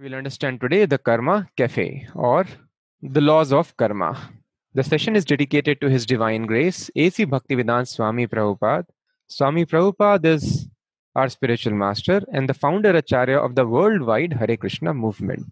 We'll understand today the Karma Cafe or the laws of karma. The session is dedicated to His Divine Grace, A.C. Bhaktivedanta Swami Prabhupada. Swami Prabhupada is our spiritual master and the founder acharya of the worldwide Hare Krishna movement.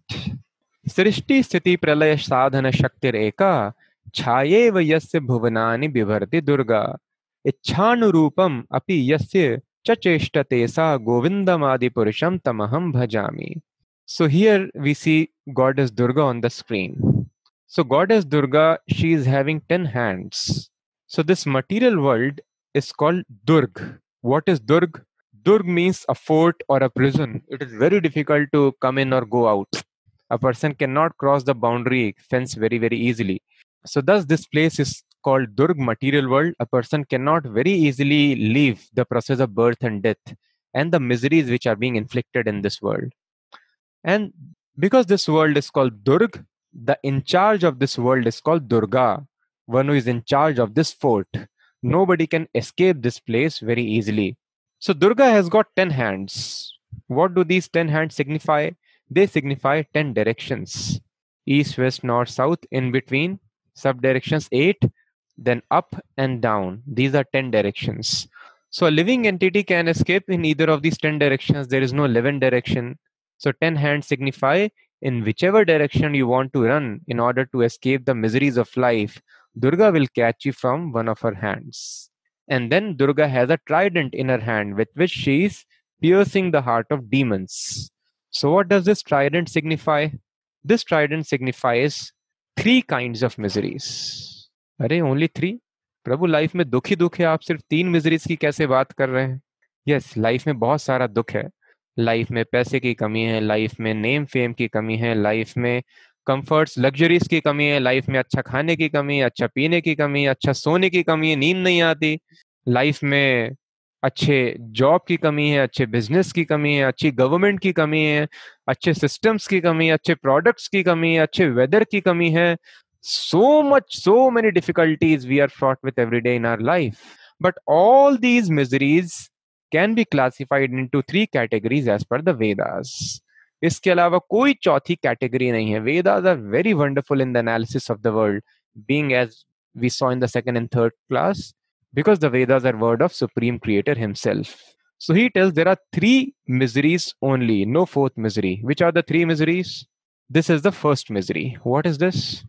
Srishti Sthiti Pralaya Sadhana Shaktir Eka Chayeva Yasya Bhuvanani Bivarti Durga Ichanurupam Api Yasya Chacheshtate Sa Govindamadi Purusham Tamaham Bhajami so here we see goddess durga on the screen. So goddess durga she is having 10 hands. So this material world is called durg. What is durg? Durg means a fort or a prison. It is very difficult to come in or go out. A person cannot cross the boundary fence very very easily. So thus this place is called durg material world. A person cannot very easily leave the process of birth and death and the miseries which are being inflicted in this world and because this world is called Durg, the in charge of this world is called Durga, one who is in charge of this fort. Nobody can escape this place very easily. So Durga has got 10 hands. What do these 10 hands signify? They signify 10 directions east, west, north, south, in between, subdirections 8, then up and down. These are 10 directions. So a living entity can escape in either of these 10 directions. There is no 11 direction. So 10 hands signify in whichever direction you want to run in order to escape the miseries of life, Durga will catch you from one of her hands. And then Durga has a trident in her hand with which she is piercing the heart of demons. So, what does this trident signify? This trident signifies three kinds of miseries. अरे only three? प्रभु life में दुख ही दुख है आप सिर्फ तीन miseries की कैसे बात कर रहे हैं यस yes, लाइफ में बहुत सारा दुख है लाइफ में पैसे की कमी है, लाइफ में नेम फेम की कमी है, लाइफ में कंफर्ट्स लग्जरीज की कमी है, लाइफ में अच्छा खाने की कमी है अच्छा पीने की कमी है अच्छा सोने की कमी है नींद नहीं आती। लाइफ में अच्छे जॉब की कमी है, अच्छे बिज़नेस की कमी है, अच्छी गवर्नमेंट की कमी है, अच्छे सिस्टम्स की कमी है, अच्छे प्रोडक्ट्स की कमी है, अच्छे वेदर की कमी है। So much so many difficulties we are fraught with every day in our life but all these miseries can be classified into three categories as per the Vedas. इसके अलावा कोई चौथी कैटेगरी नहीं है Vedas are very wonderful in the analysis of the world being as we saw in the second and third class because the Vedas are word of Supreme Creator Himself. So he tells there are three miseries only, no fourth misery. Which are the three miseries? This is the first misery. What is this?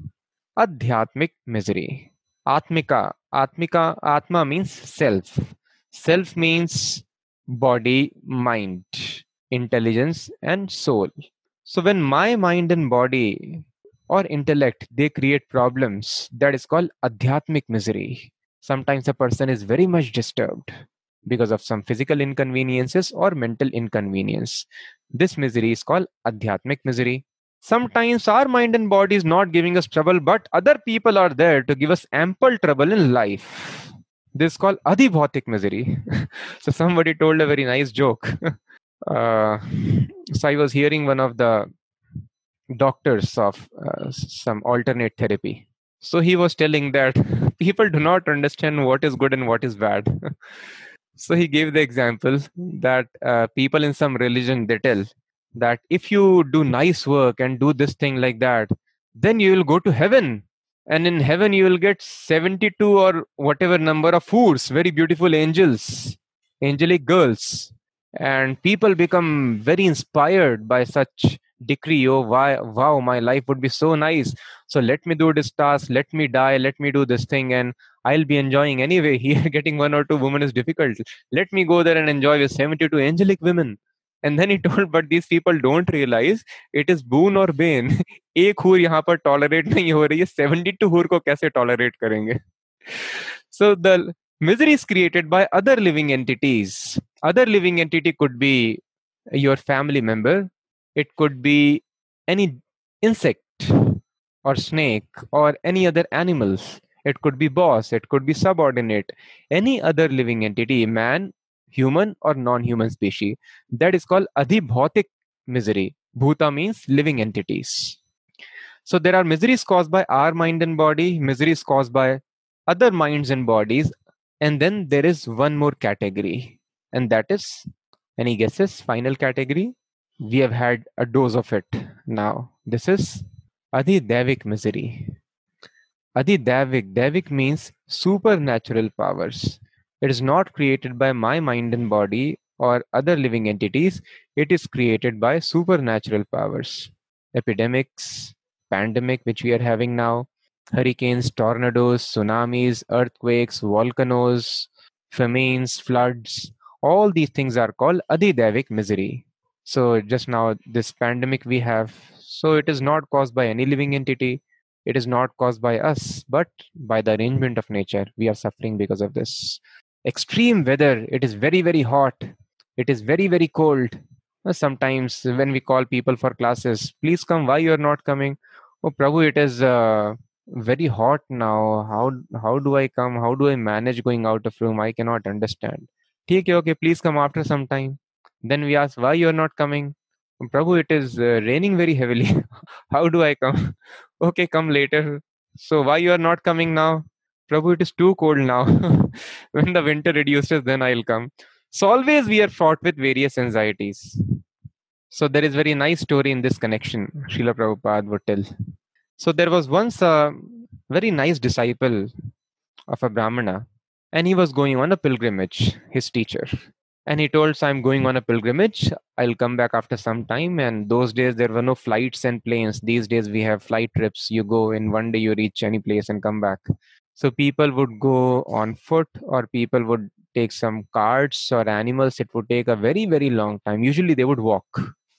Adhyatmic misery. Atmika. Atmika, Atma means self. Self means body, mind, intelligence, and soul. So when my mind and body or intellect they create problems, that is called adhyatmic misery. Sometimes a person is very much disturbed because of some physical inconveniences or mental inconvenience. This misery is called adhyatmic misery. Sometimes our mind and body is not giving us trouble, but other people are there to give us ample trouble in life this is called adhibhautik misery. so somebody told a very nice joke. Uh, so I was hearing one of the doctors of uh, some alternate therapy. So he was telling that people do not understand what is good and what is bad. so he gave the example that uh, people in some religion they tell that if you do nice work and do this thing like that, then you will go to heaven and in heaven you will get 72 or whatever number of foods very beautiful angels angelic girls. And people become very inspired by such decree oh why wow my life would be so nice. So let me do this task let me die let me do this thing and i'll be enjoying anyway. Here getting one or two women is difficult. Let me go there and enjoy with 72 angelic women and then he told but these people don't realize it is boon or bane एक हूर यहाँ पर tolerate नहीं हो रही है seventy two हूर को कैसे टॉलरेट करेंगे so the misery is created by other living entities other living entity could be your family member it could be any insect or snake or any other animals it could be boss it could be subordinate any other living entity man human or non-human species. That is called adhibhautik misery. Bhuta means living entities. So there are miseries caused by our mind and body, miseries caused by other minds and bodies, and then there is one more category, and that is any guesses? Final category? we have had a dose of it now. This is Adhidevik misery. Adhidevik, Devik means supernatural powers. It is not created by my mind and body or other living entities. It is created by supernatural powers. Epidemics, pandemic, which we are having now, hurricanes, tornadoes, tsunamis, earthquakes, volcanoes, famines, floods, all these things are called Adhidevik misery. So just now, this pandemic we have, so it is not caused by any living entity. It is not caused by us, but by the arrangement of nature. We are suffering because of this. Extreme weather, it is very, very hot. It is very, very cold. Sometimes when we call people for classes, please come, why you are not coming? Oh, Prabhu, it is uh, very hot now. How how do I come? How do I manage going out of room? I cannot understand. Okay, okay, please come after some time. Then we ask, why you are not coming? Prabhu, it is uh, raining very heavily. How do I come? okay, come later. So why you are not coming now? Prabhu, it is too cold now. when the winter reduces, then I'll come. So always we are fraught with various anxieties. So there is very nice story in this connection. Srila Prabhupada would tell. So there was once a very nice disciple of a Brahmana, and he was going on a pilgrimage, his teacher and he told so i'm going on a pilgrimage i'll come back after some time and those days there were no flights and planes these days we have flight trips you go in one day you reach any place and come back so people would go on foot or people would take some carts or animals. It would take a very very long time. Usually they would walk.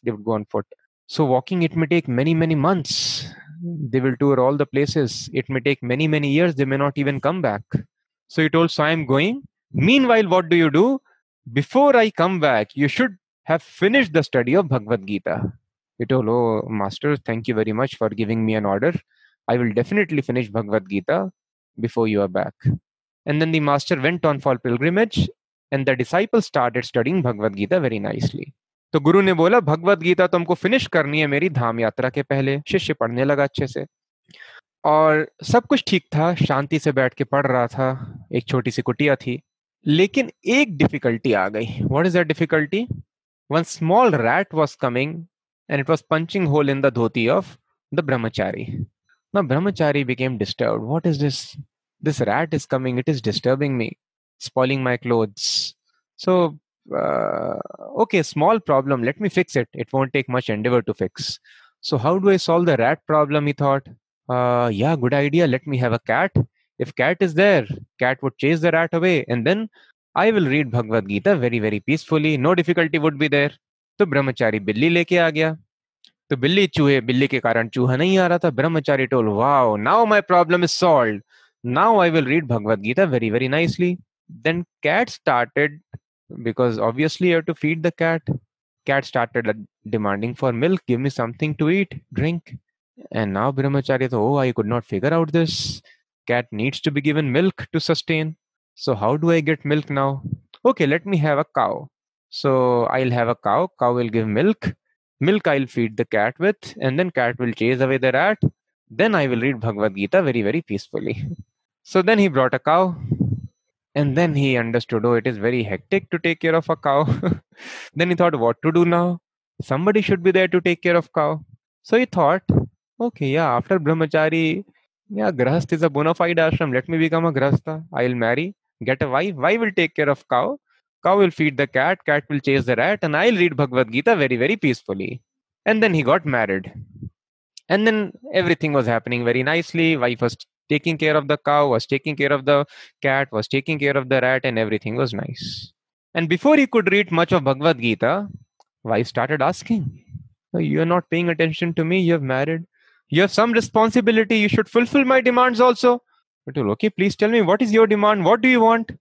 They would go on foot. So walking it may take many many months. They will tour all the places. It may take many many years. They may not even come back. So he told so i'm going. Meanwhile what do you do? Before I come back, you should have finished the study of Bhagavad Gita. He told, Oh, Master, thank you very much for giving me an order. I will definitely finish Bhagavad Gita before you are back. And then the master went on for pilgrimage, and the disciples started studying Bhagavad Gita very nicely. तो गुरु ने बोला भगवत गीता तुमको finish करनी है मेरी धाम यात्रा के पहले। शिष्य पढ़ने लगा अच्छे से। और सब कुछ ठीक था शांति से बैठ के पढ़ रहा था। एक छोटी सी कुटिया थी। लेकिन एक डिफिकल्टी आ गई। What is that difficulty one small rat was coming and it was punching hole in the dhoti of the brahmachari now brahmachari became disturbed what is this this rat is coming it is disturbing me spoiling my clothes so uh, okay small problem let me fix it it won't take much endeavor to fix so how do i solve the rat problem he thought uh, yeah good idea let me have a cat if cat is there cat would chase the rat away and then i will read bhagavad gita very very peacefully no difficulty would be there तो ब्रह्मचारी बिल्ली लेके आ गया तो बिल्ली चूहे बिल्ली के कारण चूहा नहीं आ रहा था brahmachari told wow now my problem is solved now i will read bhagavad gita very very nicely then cat started because obviously you have to feed the cat cat started demanding for milk give me something to eat drink and now brahmachari thought oh i could not figure out this cat needs to be given milk to sustain. So how do I get milk now? Okay, let me have a cow. So I'll have a cow. Cow will give milk. Milk I'll feed the cat with, and then cat will chase away the rat. Then I will read Bhagavad Gita very, very peacefully. So then he brought a cow. And then he understood, oh, it is very hectic to take care of a cow. then he thought, what to do now? Somebody should be there to take care of cow. So he thought, okay, yeah, after Brahmachari, yeah, Grahast is a bona fide ashram. Let me become a Grahastha. I'll marry, get a wife. Wife will take care of cow. Cow will feed the cat. Cat will chase the rat. And I'll read Bhagavad Gita very, very peacefully. And then he got married. And then everything was happening very nicely. Wife was taking care of the cow, was taking care of the cat, was taking care of the rat, and everything was nice. And before he could read much of Bhagavad Gita, wife started asking, oh, You're not paying attention to me. You have married you have some responsibility you should fulfill my demands also told, okay please tell me what is your demand what do you want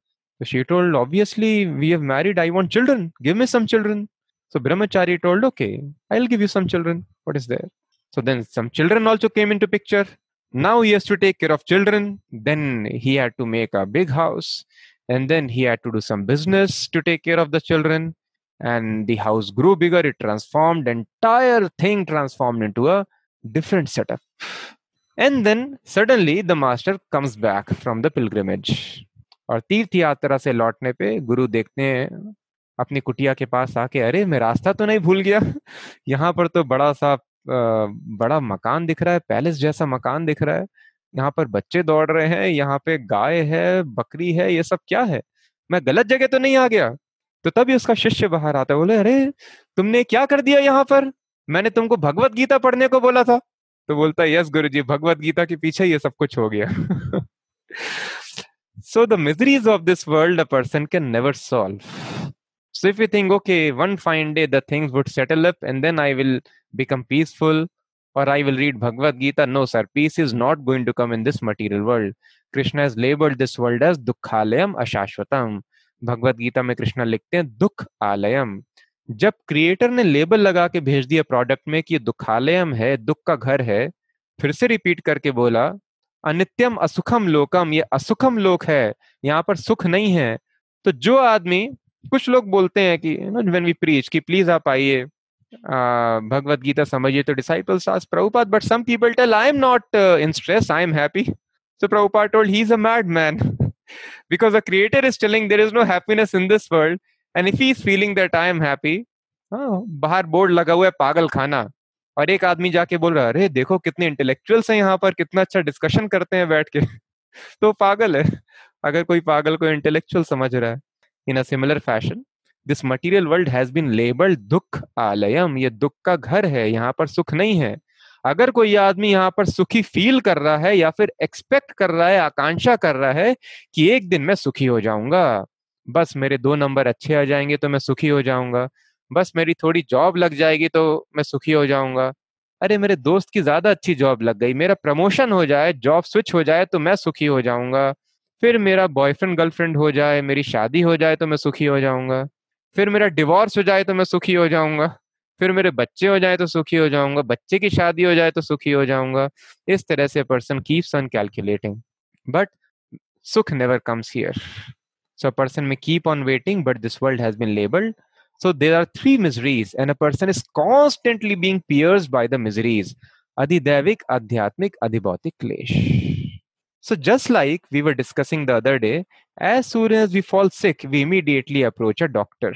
she told obviously we have married. I want children. Give me some children. So brahmachari told okay i'll give you some children. What is there? So then some children also came into picture. Now he has to take care of children. Then he had to make a big house. And then he had to do some business to take care of the children. And the house grew bigger. It transformed. Entire thing transformed into a different setup. And then suddenly the master comes back from the pilgrimage. और तीर्थ यात्रा से लौटने पे गुरु देखते हैं, अपनी कुटिया के पास आके, अरे, मैं रास्ता तो नहीं भूल गया। यहाँ पर तो बड़ा सा बड़ा मकान दिख रहा है, पैलेस जैसा मकान दिख रहा है। यहाँ पर बच्चे दौड़ रहे हैं, यहाँ पे गाय है, बकरी है, ये सब क्या है? मैं गलत जगह तो नहीं आ गया। तो तभी उसका शिष्य बाहर आता है, बोले, अरे, तुमने क्या कर दिया यहाँ पर? मैंने तुमको भगवत गीता पढ़ने को बोला था। तो बोलता है, यस गुरु जी भगवत गीता के पीछे ये सब कुछ हो गया। So the miseries of this world a person can never solve So if you think, okay, one fine day the things would settle up and then I will become peaceful or I will read Bhagavad Gita, no, sir, peace is not going to come in this material world. Krishna has labeled this world as Dukkhalayam Ashashvatam. Bhagavad Gita में कृष्णा लिखते हैं दुख आलयम जब creator ने label लगा के भेज दिया प्रोडक्ट में कि ये दुखालयम है दुख का घर है फिर से रिपीट करके बोला अनित्यम असुखम लोकम, ये असुखम लोक है, यहाँ पर सुख नहीं है। तो जो आदमी, कुछ लोग बोलते हैं कि you know when we preach कि प्लीज़ आप आइए भगवत गीता समझिए तो disciples ask Prabhupada but some people tell I am not in stress I am happy so Prabhupada told he's a madman. Because the creator is telling, there is no happiness in this world. And if he is feeling that I am happy बाहर board लगा हुआ है पागल खाना और एक आदमी जाके बोल रहा है अरे देखो कितने इंटेलेक्चुअल्स हैं यहाँ पर कितना अच्छा डिस्कशन करते हैं बैठ के। तो पागल है। अगर कोई पागल को इंटेलेक्चुअल समझ रहा है In a similar fashion, this material world has been labeled दुख आलयम ये दुख का घर है यहाँ पर सुख नहीं है। अगर कोई आदमी यहाँ पर सुखी फील कर रहा है या फिर एक्सपेक्ट कर रहा है आकांक्षा कर रहा है कि एक दिन मैं सुखी हो जाऊँगा। बस मेरे दो नंबर अच्छे आ जाएँगे तो मैं सुखी हो जाऊँगा। बस मेरी थोड़ी जॉब लग जाएगी तो मैं सुखी हो जाऊँगा। अरे, मेरे दोस्त की ज़्यादा अच्छी जॉब लग गई। मेरा प्रमोशन हो जाए, जॉब स्विच हो जाए तो मैं सुखी हो जाऊँगा। फिर मेरा बॉयफ्रेंड, गर्लफ्रेंड हो जाए, मेरी शादी हो जाए तो मैं सुखी हो जाऊँगा। फिर मेरा डिवोर्स हो जाए तो मैं सुखी हो जाऊँगा। फिर मेरे बच्चे हो जाए तो सुखी हो जाऊँगा। बच्चे की शादी हो जाए तो सुखी हो जाऊँगा। इस तरह से person keeps on calculating. But sukh never comes here. a person may keep on waiting but this world has been labeled so there are three miseries and a person is constantly being pierced by the miseries adhidevik adhyatmik adhibhautik klesh So, just like we were discussing the other day, as soon as we fall sick, we immediately approach a doctor.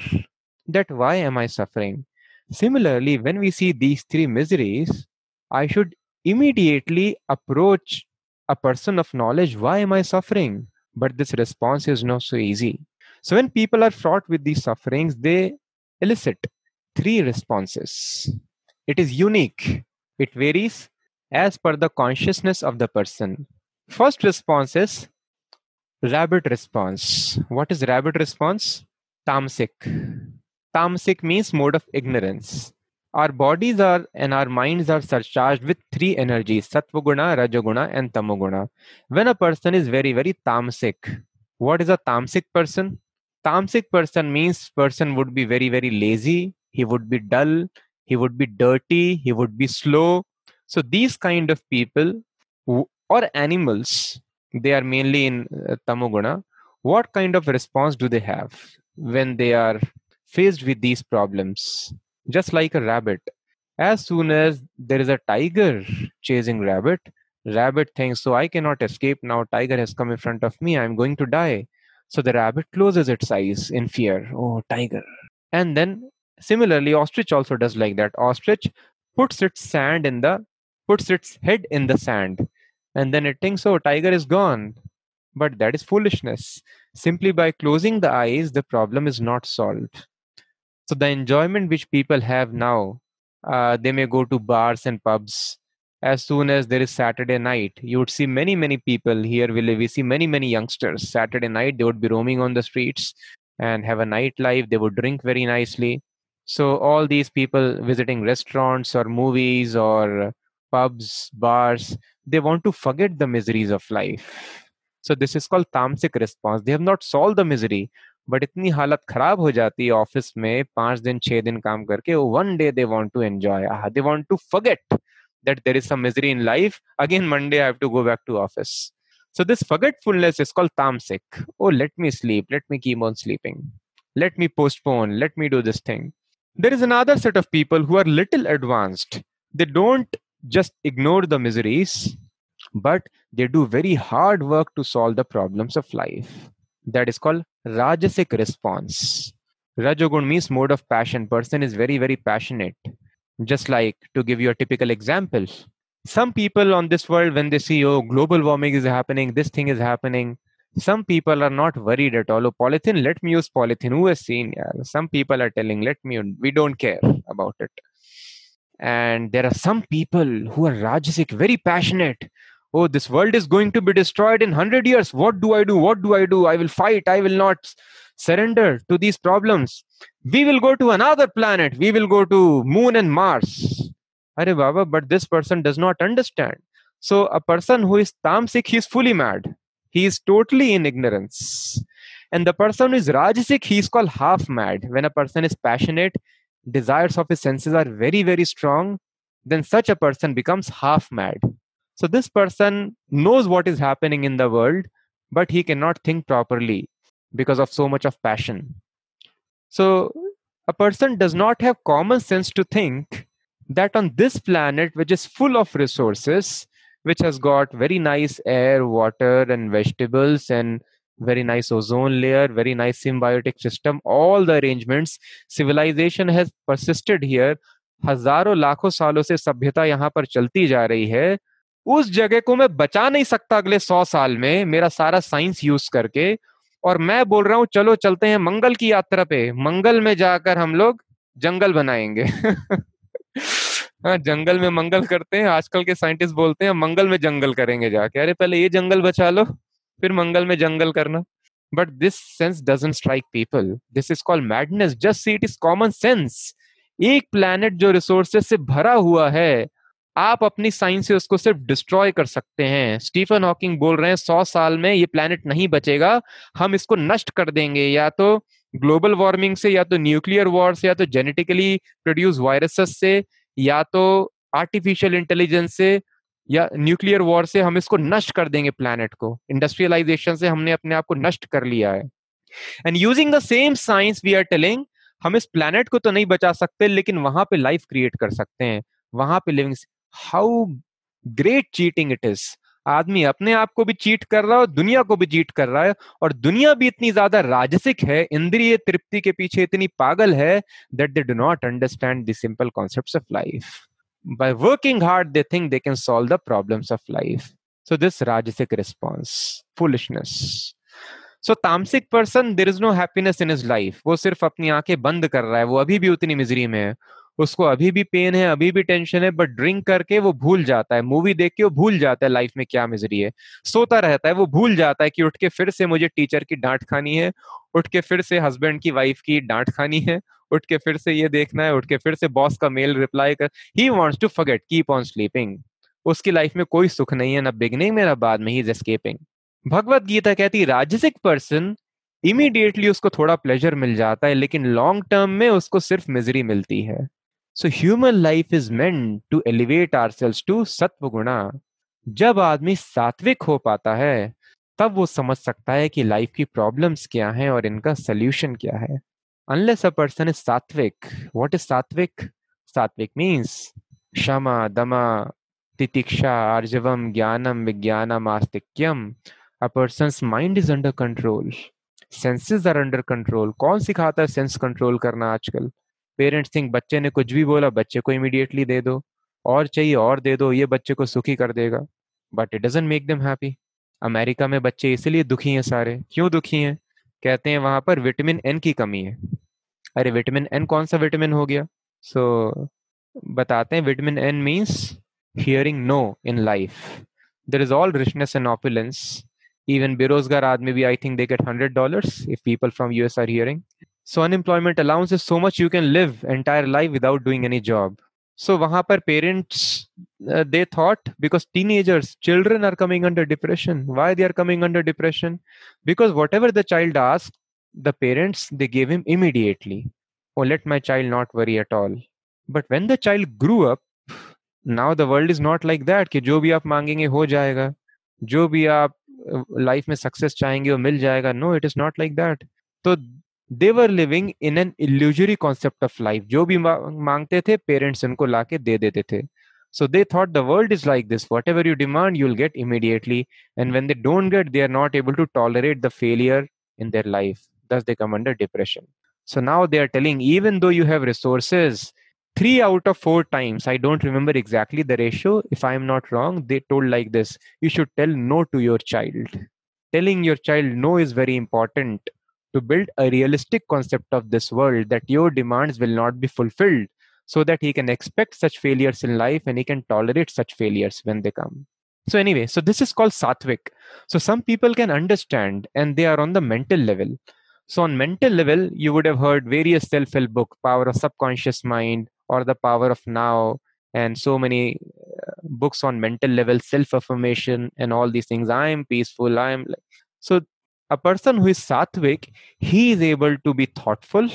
That why am I suffering? Similarly, when we see these three miseries, I should immediately approach a person of knowledge why am I suffering? But this response is not so easy. So, when people are fraught with these sufferings, they elicit three responses. It is unique, it varies as per the consciousness of the person First response is rabbit response. What is rabbit response? Tamasic. Tamasic means mode of ignorance. Our bodies are and our minds are surcharged with three energies Satvaguna, Rajaguna, and Tamoguna. When a person is very, very tamasic, what is a tamasic person? Tamasic person means person would be very, very lazy, he would be dull, he would be dirty, he would be slow. So these kind of people or animals, they are mainly in uh, tamoguna, what kind of response do they have when they are faced with these problems? Just like a rabbit. As soon as there is a tiger chasing rabbit, rabbit thinks, so I cannot escape now. Tiger has come in front of me. I'm going to die. So the rabbit closes its eyes in fear. Oh, tiger. And then similarly, ostrich also does like that. Ostrich puts its sand in the puts its head in the sand and then it thinks, oh, tiger is gone. But that is foolishness. Simply by closing the eyes, the problem is not solved. So the enjoyment which people have now, uh, they may go to bars and pubs As soon as there is Saturday night, you would see many, many people here. We, we see many, many youngsters. Saturday night, they would be roaming on the streets and have a nightlife. They would drink very nicely. So all these people visiting restaurants or movies or pubs, bars, they want to forget the miseries of life. So this is called tamasic response. They have not solved the misery, but इतनी हालत खराब हो जाती है office में पांच दिन छह दिन काम करके one day they want to enjoy they want to forget that there is some misery in life again monday i have to go back to office so this forgetfulness is called tamasic oh let me sleep let me keep on sleeping let me postpone let me do this thing there is another set of people who are little advanced they don't just ignore the miseries, but they do very hard work to solve the problems of life. That is called Rajasic response. Rajogun means mode of passion. Person is very, very passionate. Just like to give you a typical example, some people on this world, when they see, oh, global warming is happening, this thing is happening, some people are not worried at all. Oh, polythene, let me use polythene. Who has seen? Yeah. Some people are telling, let me, we don't care about it. And there are some people who are Rajasic, very passionate. Oh, this world is going to be destroyed in 100 years. What do I do? What do I do? I will fight. I will not surrender to these problems. We will go to another planet. We will go to moon and Mars. Are Baba, but this person does not understand. So a person who is tamasic, he is fully mad. He is totally in ignorance. And the person who is rajasic, he is called half mad. When a person is passionate, desires of his senses are very, very strong, then such a person becomes half mad. So this person knows what is happening in the world, but he cannot think properly because of so much of passion. So a person does not have common sense to think that on this planet, which is full of resources, which has got very nice air, water, and vegetables, and very nice ozone layer, very nice symbiotic system, all the arrangements, civilization has persisted here. हज़ारों लाखों सालों से सभ्यता यहाँ पर चलती जा रही है उस जगह को मैं बचा नहीं सकता अगले सौ साल में मेरा सारा साइंस यूज़ करके और मैं बोल रहा हूँ, चलो, चलते हैं मंगल की यात्रा पे। मंगल में जाकर हम लोग जंगल बनाएँगे। हाँ जंगल में मंगल करते हैं। आजकल के साइंटिस्ट बोलते हैं, मंगल में जंगल करेंगे जाके। अरे, पहले ये जंगल बचा लो, फिर मंगल में जंगल करना। But this sense doesn't strike people this is called madness just see it is common sense एक प्लैनेट जो रिसोर्सेज से भरा हुआ है आप अपनी साइंस से उसको सिर्फ़ डिस्ट्रॉय कर सकते हैं। स्टीफन हॉकिंग बोल रहे हैं, सौ साल में ये प्लैनेट नहीं बचेगा, हम इसको नष्ट कर देंगे। या तो ग्लोबल वार्मिंग से, या तो न्यूक्लियर वॉर से, या तो जेनेटिकली प्रोड्यूस वायरसेस से, या तो आर्टिफिशियल इंटेलिजेंस से, या न्यूक्लियर वॉर से हम इसको नष्ट कर देंगे प्लैनेट को। इंडस्ट्रियलाइजेशन से हमने अपने आप को नष्ट कर लिया है। And using the same science we are telling हम इस प्लैनेट को तो नहीं बचा सकते, लेकिन वहाँ पे लाइफ क्रिएट कर सकते हैं। वहाँ पे living how great cheating it is. आदमी अपने आप को भी चीट कर रहा है और दुनिया को भी चीट कर रहा है और दुनिया भी इतनी ज़्यादा राजसिक है, इंद्रिय तृप्ति के पीछे इतनी पागल है that they do not understand the simple concept of life by working hard, they think they can solve the problems of life. So this rajasic response, foolishness. So tamasic person there is no happiness in his life वो सिर्फ़ अपनी आँखें बंद कर रहा है, वो अभी भी उतनी मिजरी में है। उसको अभी भी पेन है, अभी भी टेंशन है बट ड्रिंक करके वो भूल जाता है। मूवी देख के वो भूल जाता है लाइफ में क्या मिजरी है। सोता रहता है, वो भूल जाता है कि उठ के फिर से मुझे टीचर की डांट खानी है, उठ के फिर से हस्बैंड की वाइफ की डांट खानी है, उठ के फिर से ये देखना है, उठ के फिर से बॉस का मेल रिप्लाई कर। He wants to forget keep on sleeping उसकी लाइफ में कोई सुख नहीं है, ना बिगनिंग में, ना बाद में he is escaping Bhagavad Gita कहती राजसिक पर्सन इमीडिएटली उसको थोड़ा प्लेजर मिल जाता है, लेकिन लॉन्ग टर्म में उसको सिर्फ़ मिजरी मिलती है। So human life is meant to elevate ourselves to sattva guna जब आदमी सात्विक हो पाता है, तब वो समझ सकता है कि लाइफ की प्रॉब्लम्स क्या हैं और इनका सोल्यूशन क्या है। Unless a person is sattvic what is sattvic? Sattvic means kshama, dama, titiksha, arjavam, jnanam, vijnanam, astikyam. A person mind is under control senses are under control कौन सिखाता है सेंस कंट्रोल करना आजकल? पेरेंट्स थिंक बच्चे ने कुछ भी बोला बच्चे को इमीडिएटली दे दो और चाहिए और दे दो ये बच्चे को सुखी कर देगा। But it doesn't make them happy America में बच्चे इसलिए दुखी हैं सारे। क्यों दुखी हैं? कहते हैं वहाँ पर विटामिन एन की कमी है। अरे विटामिन एन कौन सा विटामिन हो गया? सो so, बताते हैं vitamin N means hearing no in life there is all richness and opulence even बेरोजगार आदमी भी I think they get hundred dollar if people from US are hearing so unemployment allowance is so much you can live entire life without doing any job so wahan par parents uh, they thought because teenagers children are coming under depression why they are coming under depression because whatever the child asked the parents they gave him immediately oh let my child not worry at all but when the child grew up now the world is not like that कि जो भी आप मांगेंगे हो जाएगा जो भी आप लाइफ में सक्सेस चाहेंगे वो मिल जाएगा no it is not like that तो दे were living in an illusory concept of life जो भी मांगते थे पेरेंट्स उनको लाके दे देते थे so they thought the world is like this whatever you demand you'll get immediately and when they don't get they are not able to tolerate the failure in their life thus they come under depression So now they are telling, even though you have resources, three out of four times, I don't remember exactly the ratio. If I am not wrong, they told like this you should tell no to your child. Telling your child no is very important to build a realistic concept of this world that your demands will not be fulfilled so that he can expect such failures in life and he can tolerate such failures when they come. So, anyway, so this is called Satvik. So, some people can understand and they are on the mental level. So, on mental level, you would have heard various self help book, Power of Subconscious Mind or The Power of Now, and so many uh, books on mental level, self affirmation, and all these things. I am peaceful. I am. So, a person who is Satvik, he is able to be thoughtful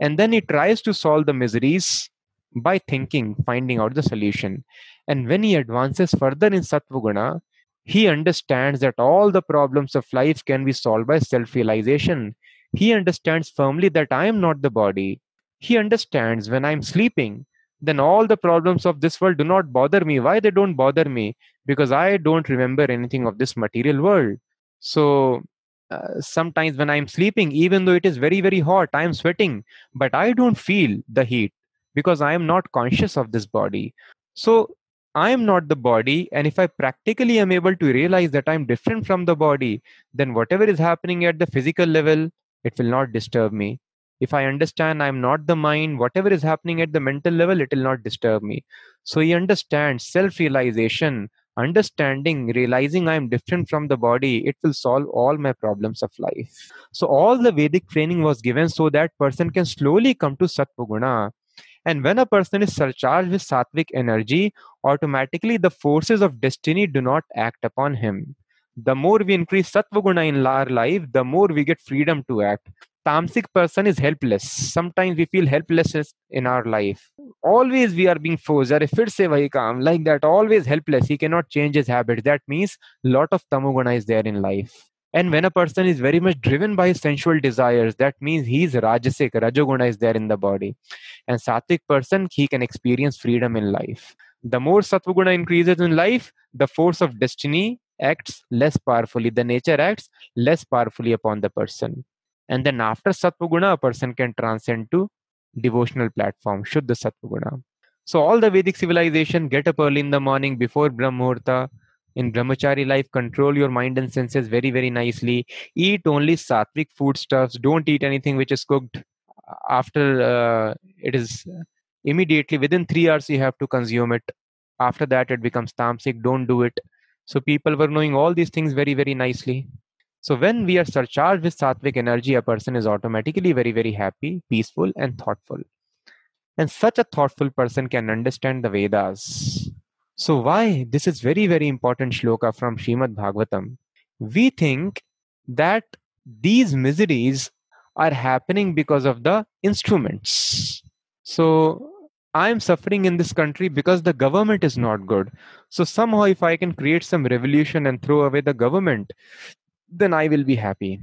and then he tries to solve the miseries by thinking, finding out the solution. And when he advances further in Sattvaguna, he understands that all the problems of life can be solved by self realization. He understands firmly that I am not the body. He understands when I'm sleeping, then all the problems of this world do not bother me. Why they don't bother me? Because I don't remember anything of this material world. So uh, sometimes when i'm sleeping even though it is very very hot i'm sweating but i don't feel the heat because i am not conscious of this body. So i am not the body and if i practically am able to realize that i'm different from the body then whatever is happening at the physical level it will not disturb me. If i understand i'm not the mind whatever is happening at the mental level it will not disturb me. So he understands self realization understanding realizing i'm different from the body it will solve all my problems of life. So all the vedic training was given so that person can slowly come to sattva and when a person is surcharged with sattvic energy automatically the forces of destiny do not act upon him. The more we increase sattva in our life the more we get freedom to act tamasic person is helpless sometimes we feel helplessness in our life always we are being forced are fir se like that always helpless he cannot change his habits that means lot of tamoguna is there in life and when a person is very much driven by his sensual desires, that means he's Rajasic, Rajoguna is there in the body. And Sattvic person, he can experience freedom in life. The more Sattvaguna increases in life, the force of destiny acts less powerfully. The nature acts less powerfully upon the person and then after Sattva a person can transcend to devotional platform, Shuddha Sattva So all the Vedic civilization get up early in the morning before Brahmurta. In Brahmachari life, control your mind and senses very, very nicely. Eat only sattvic foodstuffs. Don't eat anything which is cooked after uh, it is immediately within three hours you have to consume it. After that, it becomes tamasic. Don't do it. So people were knowing all these things very, very nicely. So when we are surcharged with sattvic energy, a person is automatically very, very happy, peaceful, and thoughtful. And such a thoughtful person can understand the Vedas. So why this is very, very important shloka from Srimad Bhagavatam. We think that these miseries are happening because of the instruments. So I'm suffering in this country because the government is not good. So somehow, if I can create some revolution and throw away the government, then I will be happy.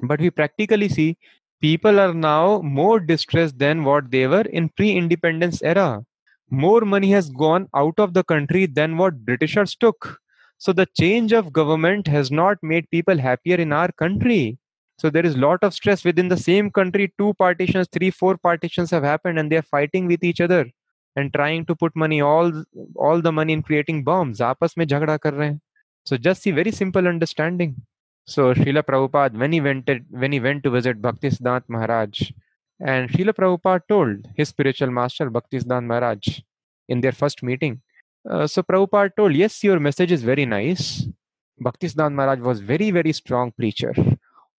But we practically see people are now more distressed than what they were in pre-independence era. More money has gone out of the country than what Britishers took. So the change of government has not made people happier in our country. So there is a lot of stress within the same country. Two partitions, three, four partitions have happened, and they are fighting with each other and trying to put money all all the money in creating bombs. आपस में झगड़ा कर रहे हैं. So just see very simple understanding. So Srila Prabhupada, when he went to, when he went to visit Bhaktisiddhant Maharaj, and Srila Prabhupada told his spiritual master Bhaktisiddhant Maharaj in their first meeting. Uh, so Prabhupada told, yes, your message is very nice. Bhaktisiddhant Maharaj was very, very strong preacher.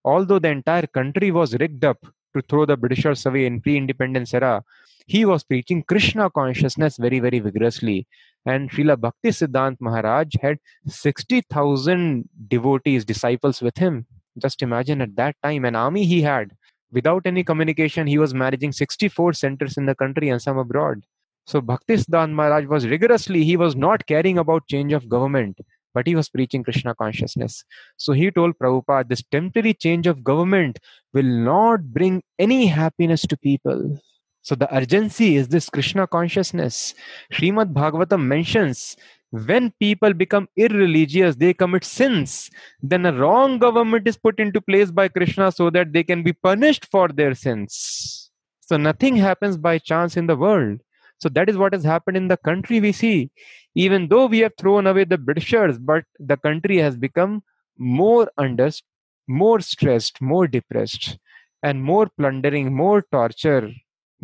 Although the entire country was rigged up to throw the Britishers away in pre-independence era, he was preaching Krishna consciousness very, very vigorously. And Srila Bhakti Siddhant Maharaj had 60,000 devotees, disciples with him. Just imagine at that time, an army he had. Without any communication, he was managing 64 centers in the country and some abroad. So Bhakti Siddhant Maharaj was rigorously, he was not caring about change of government, but he was preaching Krishna consciousness. So he told Prabhupada, this temporary change of government will not bring any happiness to people. So the urgency is this Krishna consciousness. Srimad Bhagavatam mentions when people become irreligious they commit sins then a wrong government is put into place by krishna so that they can be punished for their sins. So nothing happens by chance in the world. So that is what has happened in the country we see. Even though we have thrown away the britishers but the country has become more under more stressed more depressed and more plundering more torture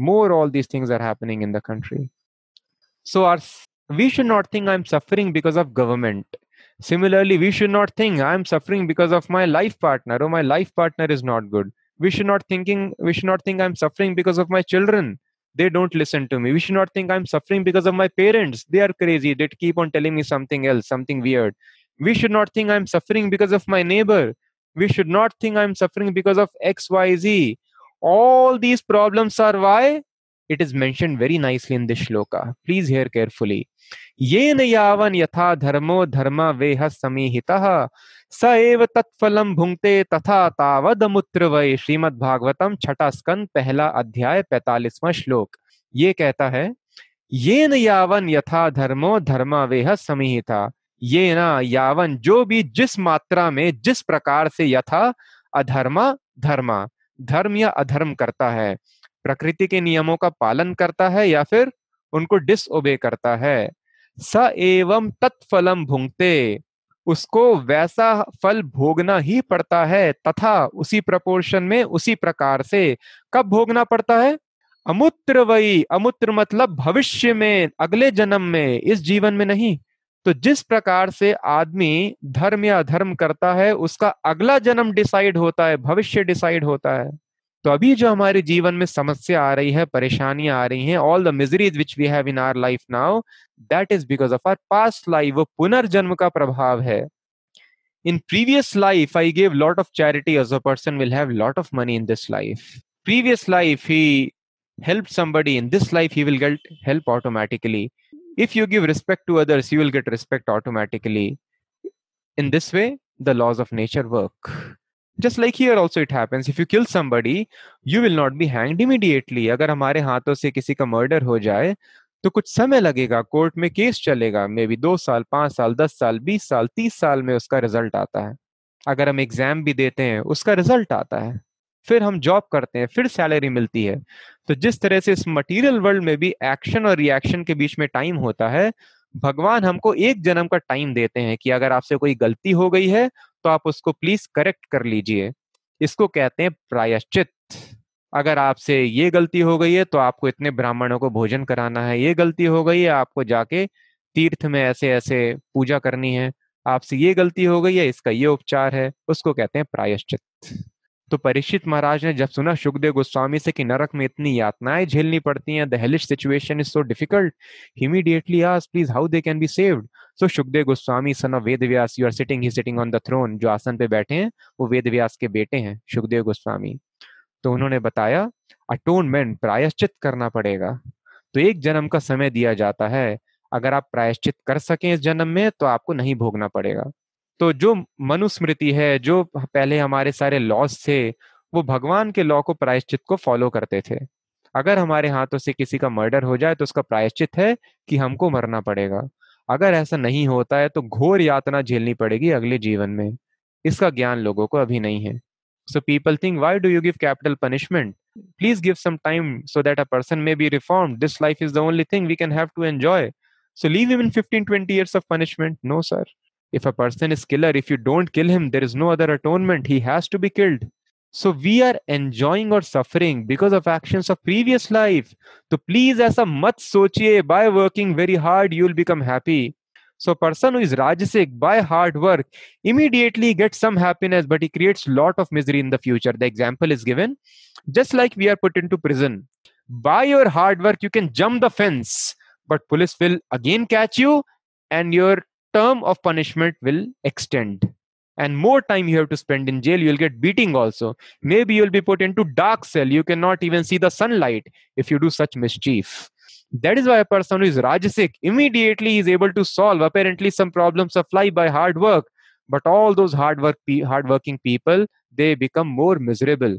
more all these things are happening in the country. So our we should not think i'm suffering because of government. Similarly we should not think i'm suffering because of my life partner or my life partner is not good. We should not thinking we should not think i'm suffering because of my children. They don't listen to me. We should not think i'm suffering because of my parents. They are crazy. They keep on telling me something else something weird. We should not think i'm suffering because of my neighbor. We should not think i'm suffering because of xyz all these problems are why it is mentioned very nicely in this shloka. Please hear carefully. येन यावन यथा धर्मो धर्म वेह समीहितः स एव तत्फलम भुंगते तथा तावद वय श्रीमद भागवतम छठा स्कंद पहला अध्याय पैतालीसवां श्लोक ये कहता है ये न यावन यथा धर्मो धर्म वेह समीहिता ये न यावन जो भी जिस मात्रा में जिस प्रकार से यथा अधर्म धर्म धर्म या अधर्म करता है? प्रकृति के नियमों का पालन करता है या फिर उनको डिसओबे करता है? स एवं तत्फलम भुंगते। उसको वैसा फल भोगना ही पड़ता है तथा उसी प्रपोर्शन में उसी प्रकार से कब भोगना पड़ता है? अमूत्र वही, अमूत्र मतलब भविष्य में, अगले जन्म में, इस जीवन में नहीं। तो जिस प्रकार से आदमी धर्म या धर्म करता है, उसका अगला जन्म डिसाइड होता है, भविष्य डिसाइड होता है। तो अभी जो हमारे जीवन में समस्या आ रही है, परेशानियाँ आ रही हैं all the miseries which we have in our life now that is because of our past life वो पुनर्जन्म का प्रभाव है। In previous life I give lot of charity as a person will have lot of money in this life previous life he help somebody, in this life, he will get help automatically. If you give respect to others you will get respect automatically in this way the laws of nature work just like here also it happens if you kill somebody you will not be hanged immediately हमारे हाथों से किसी का murder हो जाए तो कुछ समय लगेगा कोर्ट में केस चलेगा मे बी दो साल पाँच साल दस साल बीस साल तीस साल में उसका रिज़ल्ट आता है अगर हम एग्ज़ाम भी देते हैं उसका रिज़ल्ट आता है फिर हम जॉब करते हैं, फिर सैलरी मिलती है। तो जिस तरह से इस मटेरियल वर्ल्ड में भी एक्शन और रिएक्शन के बीच में टाइम होता है, भगवान हमको एक जन्म का टाइम देते हैं कि अगर आपसे कोई गलती हो गई है तो आप उसको प्लीज़ करेक्ट कर लीजिए। इसको कहते हैं प्रायश्चित। अगर आपसे ये गलती हो गई है तो आपको इतने ब्राह्मणों को भोजन कराना है, ये गलती हो गई है, आपको जाके तीर्थ में ऐसे ऐसे पूजा करनी है, आपसे ये गलती हो गई है, इसका ये उपचार है, उसको कहते हैं प्रायश्चित। तो परीक्षित महाराज ने जब सुना सुखदेव गोस्वामी से कि नरक में इतनी यातनाएँ झेलनी पड़ती हैं the hellish situation is so difficult immediately ask please how they can be saved so Sukhdev Goswami son of Ved Vyas you are sitting he sitting on the throne जो आसन पे बैठे हैं, वो वेद व्यास के बेटे हैं सुखदेव गोस्वामी। तो उन्होंने बताया अटोनमेंट प्रायश्चित करना पड़ेगा। तो एक जन्म का समय दिया जाता है। अगर आप प्रायश्चित कर सकें इस जन्म में तो आपको नहीं भोगना पड़ेगा। तो जो मनुस्मृति है, जो पहले हमारे सारे लॉस थे, वो भगवान के लॉ को प्रायश्चित को फॉलो करते थे। अगर हमारे हाथों से किसी का मर्डर हो जाए तो उसका प्रायश्चित है कि हमको मरना पड़ेगा। अगर ऐसा नहीं होता है तो घोर यातना झेलनी पड़ेगी अगले जीवन में। इसका ज्ञान लोगों को अभी नहीं है। So people think why do you give capital punishment please give some time so that a person may be reform this life is the only thing we can have to enjoy so live in 15 20 years of punishment. No, sir. If a person is killer if you don't kill him there is no other atonement. He has to be killed. So we are enjoying or suffering because of actions of previous life. So please as a mat sochiye by working very hard you will become happy. So person who is rajasic by hard work immediately gets some happiness but he creates lot of misery in the future. The example is given. Just like we are put into prison by your hard work you can jump the fence but police will again catch you and your term of punishment will extend. And more time you have to spend in jail you'll get beating also. Maybe you'll be put into dark cell. You cannot even see the sunlight if you do such mischief. That is why a person who is rajasic immediately is able to solve apparently some problems of life by hard work. But all those hard work hard working people they become more miserable.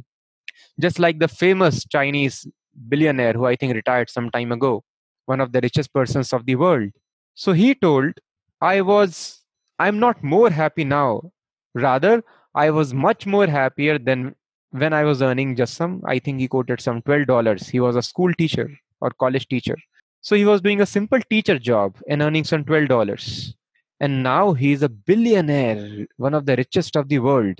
Just like the famous chinese billionaire who i think retired some time ago one of the richest persons of the world. So he told I was, I'm not more happy now. Rather, I was much more happier than when I was earning just some, I think he quoted some $12. He was a school teacher or college teacher. So he was doing a simple teacher job and earning some $12. And now he's a billionaire, one of the richest of the world.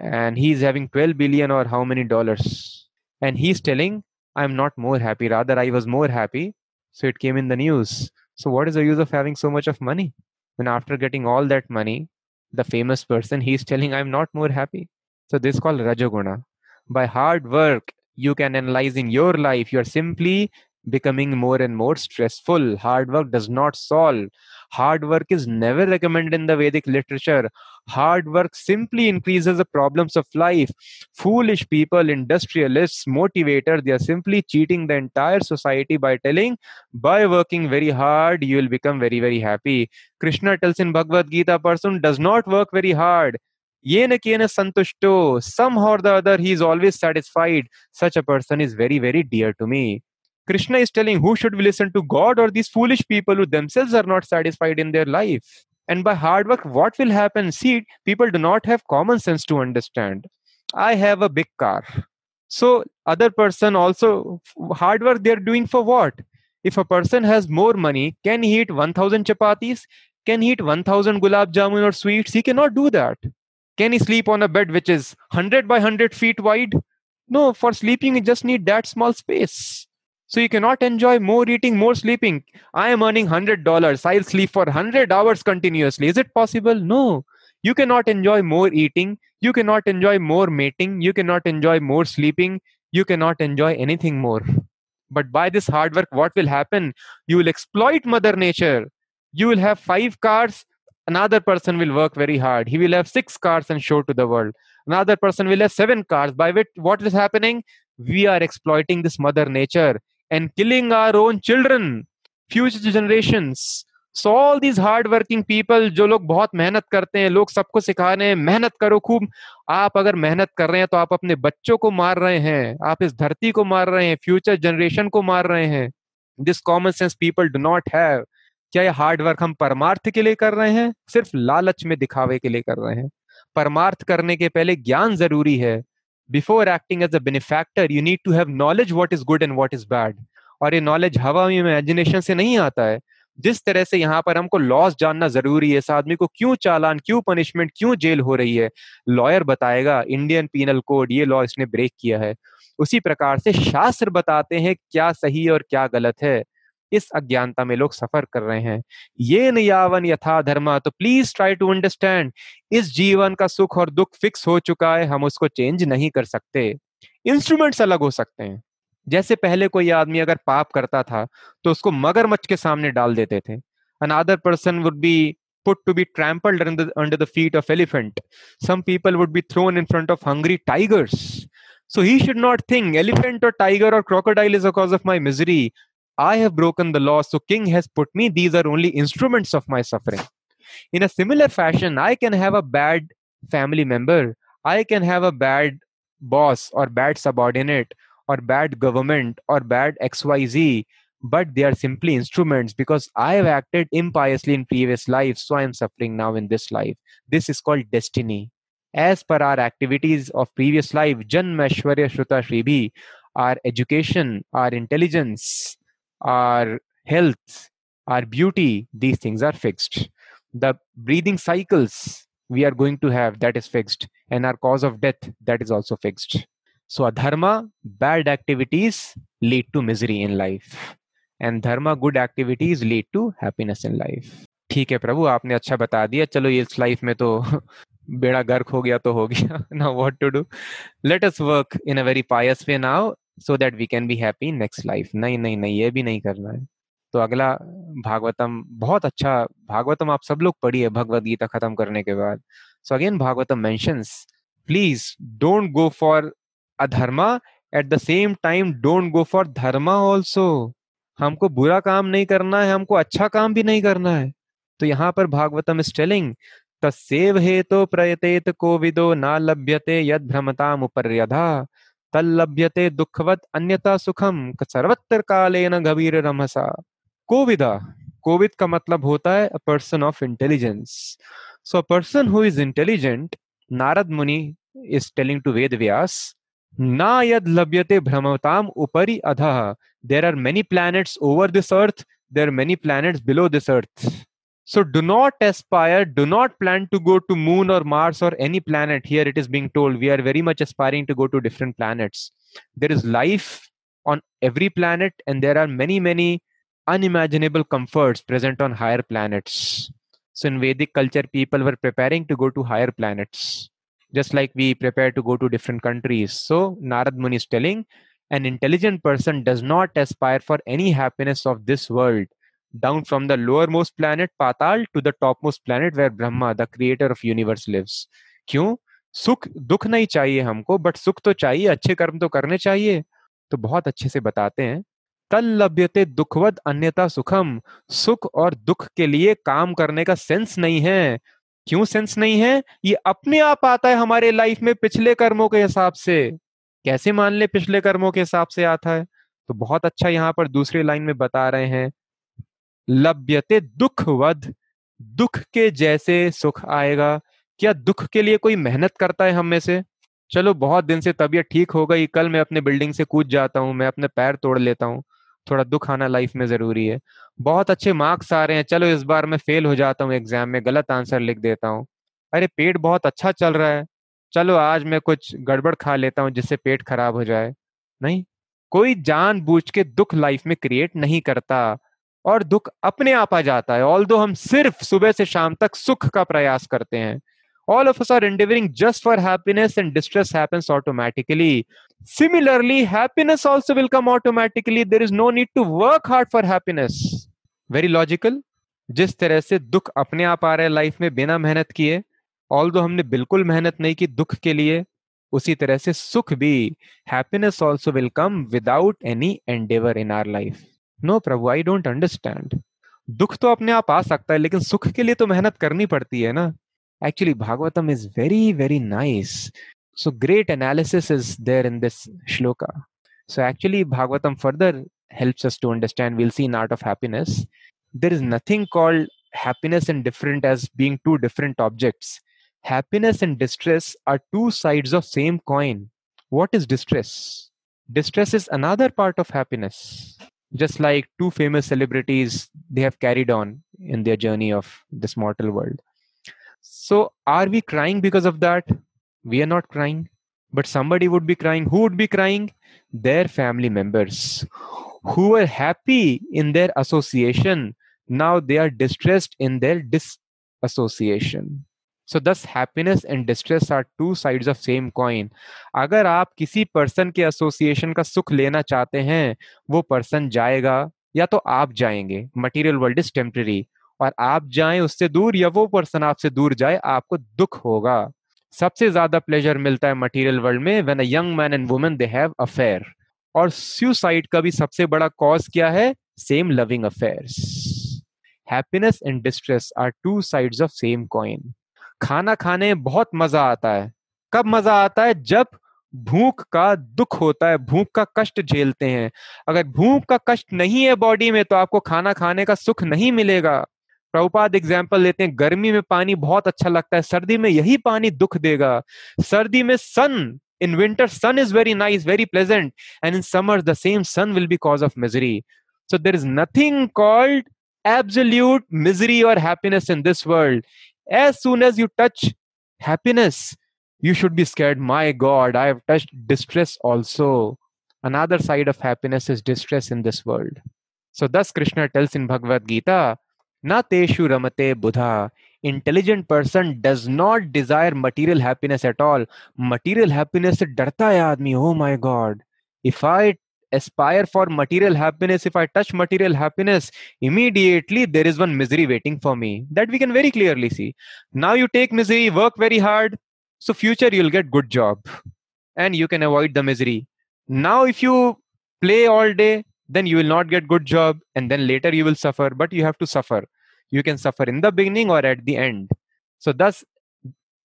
And he's having 12 billion or how many dollars. And he's telling, I'm not more happy. Rather, I was more happy. So it came in the news. So what is the use of having so much of money? When after getting all that money, the famous person, he's telling, I'm not more happy. So this is called Rajoguna. By hard work, you can analyze in your life. You're simply becoming more and more stressful. Hard work does not solve. Hard work is never recommended in the Vedic literature. Hard work simply increases the problems of life. Foolish people, industrialists, motivators, they are simply cheating the entire society by telling, by working very hard, you will become very, very happy. Krishna tells in Bhagavad Gita, person does not work very hard. Yena kena santushto. Somehow or the other, he is always satisfied. Such a person is very, very dear to me. Krishna is telling who should we listen to God or these foolish people who themselves are not satisfied in their life. And by hard work, what will happen? See, people do not have common sense to understand. I have a big car. So other person also hard work they're doing for what? If a person has more money, can he eat 1000 chapatis? Can he eat 1000 gulab jamun or sweets? He cannot do that. Can he sleep on a bed which is 100 by 100 feet wide? No, for sleeping, you just need that small space. So you cannot enjoy more eating, more sleeping. I am earning $100. I'll sleep for 100 hours continuously. Is it possible? No. You cannot enjoy more eating. You cannot enjoy more mating. You cannot enjoy more sleeping. You cannot enjoy anything more. But by this hard work, what will happen? You will exploit Mother Nature. You will have five cars. Another person will work very hard. He will have six cars and show to the world. Another person will have seven cars. By which, what is happening? We are exploiting this Mother Nature and killing our own children, future generations. So all these hard working people जो लोग बहुत मेहनत करते हैं लोग सबको सिखा रहे हैं मेहनत करो खूब। आप अगर मेहनत कर रहे हैं तो आप अपने बच्चों को मार रहे हैं आप इस धरती को मार रहे हैं फ्यूचर जनरेशन को मार रहे हैं। This common sense people do not have क्या ये हार्ड वर्क हम परमार्थ के लिए कर रहे हैं? सिर्फ़ लालच में दिखावे के लिए कर रहे हैं। परमार्थ करने के पहले ज्ञान ज़रूरी है। Before acting as a benefactor you need to have knowledge what is good and what is bad और ये नॉलेज हवा में इमेजिनेशन से नहीं आता है। जिस तरह से यहाँ पर हमको लॉस जानना ज़रूरी है, इस आदमी को क्यों चालान, क्यों पनिशमेंट क्यों जेल हो रही है? लॉयर बताएगा इंडियन पीनल कोड ये लॉ इसने ब्रेक किया है। उसी प्रकार से शास्त्र बताते हैं क्या सही और क्या गलत है। इस अज्ञानता में लोग सफ़र कर रहे हैं। ये नियावन यथा धर्म तो प्लीज़ ट्राई टू अंडरस्टैंड इस जीवन का सुख और दुख फिक्स हो चुका है, हम उसको चेंज नहीं कर सकते। इंस्ट्रूमेंट्स अलग हो सकते हैं। जैसे पहले कोई आदमी अगर पाप करता था तो उसको मगरमच्छ के सामने डाल देते थे। Another person would be put to be trampled under the feet of elephant some people would be thrown in front of hungry tigers so he should not think elephant और टाइगर और crocodile is a of my misery I have broken the law, so king has put me. These are only instruments of my suffering. In a similar fashion, I can have a bad family member. I can have a bad boss or bad subordinate or bad government or bad XYZ, but they are simply instruments because I have acted impiously in previous lives, so I am suffering now in this life. This is called destiny. As per our activities of previous life, Janmashwarya Shruta Shribhi, our education, our intelligence, our health, our beauty, these things are fixed. The breathing cycles we are going to have, that is fixed. And our cause of death, that is also fixed. So, adharma, bad activities lead to misery in life. And dharma, good activities lead to happiness in life. ठीक है प्रभु आपने अच्छा बता दिया चलो इस life में तो बेड़ा गर्क हो गया तो हो गया now what to do let us work in a very pious way now so that we can be happy next life नहीं नहीं नहीं, ये भी नहीं करना है। तो अगला, भागवतम, बहुत अच्छा भागवतम आप सब लोग पढ़िए भगवत गीता खत्म करने के बाद। So again Bhagavatam mentions please don't go for adharma at the same time don't go for dharma also हमको बुरा काम नहीं करना है, हमको अच्छा काम भी नहीं करना है। तो यहाँ पर भागवतम इज़ टेलिंग तस्व हेतो प्रयतेत कोविदो ना लभ्यते यद भ्रमता मुपर्यधा तल्लभ्यते दुखवत अन्यता सुखम। सर्वत्र कालेन गभीर रमसा कोविदा। कोविद का मतलब होता है a person of intelligence so a person who is intelligent Narad Muni is telling to Ved Vyas, ना यद लभ्यते भ्रमताम उपरि अधः। There are many planets over this earth there are many planets below this earth So do not aspire, do not plan to go to moon or Mars or any planet. Here it is being told we are very much aspiring to go to different planets. There is life on every planet and there are many, many unimaginable comforts present on higher planets. So in Vedic culture, people were preparing to go to higher planets, just like we prepare to go to different countries. So Narad Muni is telling an intelligent person does not aspire for any happiness of this world, down from the lowermost planet Patal to the topmost planet where Brahma, the creator of universe, lives. क्यों? सुख दुख नहीं चाहिए हमको but सुख तो चाहिए अच्छे कर्म तो करने चाहिए। तो बहुत अच्छे से बताते हैं। तल लभ्यते दुखवद अन्यता सुखम। सुख और दुख के लिए काम करने का सेंस नहीं है। क्यों सेंस नहीं है? ये अपने आप आता है हमारे लाइफ में पिछले कर्मों के हिसाब से। कैसे मान ले पिछले कर्मों के हिसाब से आता है? तो बहुत अच्छा यहाँ पर दूसरी लाइन में बता रहे हैं। लभ्यते दुखवद दुख के जैसे सुख आएगा। क्या दुख के लिए कोई मेहनत करता है हम में से? चलो, बहुत दिन से तबीयत ठीक हो गई, कल मैं अपने बिल्डिंग से कूद जाता हूँ, मैं अपने पैर तोड़ लेता हूँ। थोड़ा दुख आना लाइफ में ज़रूरी है। बहुत अच्छे मार्क्स आ रहे हैं, चलो इस बार मैं फेल हो जाता हूँ एग्ज़ाम में, गलत आंसर लिख देता हूँ। अरे, पेट बहुत अच्छा चल रहा है। चलो, आज मैं कुछ गड़बड़ खा लेता हूँ जिससे पेट खराब हो जाए। नहीं, कोई जान के दुख लाइफ में क्रिएट नहीं करता। और दुख अपने आप आ जाता है। ऑल दो हम सिर्फ़ सुबह से शाम तक सुख का प्रयास करते हैं all of our endeavoring just for happiness and distress happens automatically similarly happiness also will come automatically there is no need to work hard for happiness very logical जिस तरह से दुख अपने आप आ रहे हैं लाइफ में बिना मेहनत किए ऑल दो हमने बिल्कुल मेहनत नहीं की दुख के लिए, उसी तरह से सुख भी। Happiness also will come without any endeavor in our life no Prabhu I don't understand दुख तो अपने आप आ सकता है लेकिन सुख के लिए तो मेहनत करनी पड़ती है ना Actually, Bhagavatam is very, very nice. So, great analysis is there in this shloka. So, actually, Bhagavatam further helps us to understand. We'll see in Art of Happiness. There is nothing called happiness and different as being two different objects. Happiness and distress are two sides of same coin. What is distress? Distress is another part of happiness. Just like two famous celebrities, they have carried on in their journey of this mortal world. So, are we crying because of that? We are not crying, but somebody would be crying. Who would be crying? Their family members who were happy in their association. Now they are distressed in their disassociation. So this happiness and distress are two sides of same coin अगर आप किसी person के association का सुख लेना चाहते हैं, वो पर्सन जाएगा या तो आप जाएँगे। मटेरियल वर्ल्ड इज़ टेम्पररी और आप जाएँ उससे दूर या वो पर्सन आपसे दूर जाए, आपको दुख होगा। सबसे ज़्यादा प्लेजर मिलता है मटेरियल वर्ल्ड में when a young man and women they have affair और सुसाइड का भी सबसे बड़ा कॉज क्या है? Same loving affairs happiness and distress are two sides of same coin खाना खाने में बहुत मज़ा आता है। कब मज़ा आता है? जब भूख का दुख होता है, भूख का कष्ट झेलते हैं। अगर भूख का कष्ट नहीं है बॉडी में तो आपको खाना खाने का सुख नहीं मिलेगा। प्रभुपाद एग्ज़ाम्पल लेते हैं, गर्मी में पानी बहुत अच्छा लगता है, सर्दी में यही पानी दुख देगा। सर्दी में sun in winter sun is very nice very pleasant and in summer the same sun will be cause of misery so there is nothing called absolute misery और happiness in this world as soon as you touch happiness you should be scared my god i have touched distress also another side of happiness is distress in this world so thus krishna tells in bhagavad gita Na teshu ramate buddha. Intelligent person does not desire material happiness at all. Material happiness darta aadmi. Oh my God. If I aspire for material happiness, if I touch material happiness, immediately there is one misery waiting for me. That we can very clearly see. Now you take misery, work very hard. So future you'll get good job and you can avoid the misery. Now if you play all day, then you will not get good job and then later you will suffer but you have to suffer you can suffer in the beginning or at the end so thus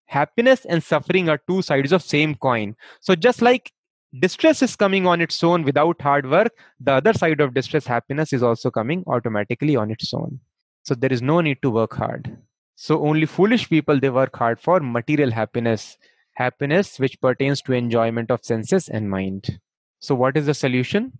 happiness and suffering are two sides of same coin so just like distress is coming on its own without hard work the other side of distress happiness is also coming automatically on its own So there is no need to work hard. So only foolish people they work hard for material happiness, happiness which pertains to enjoyment of senses and mind. So what is the solution?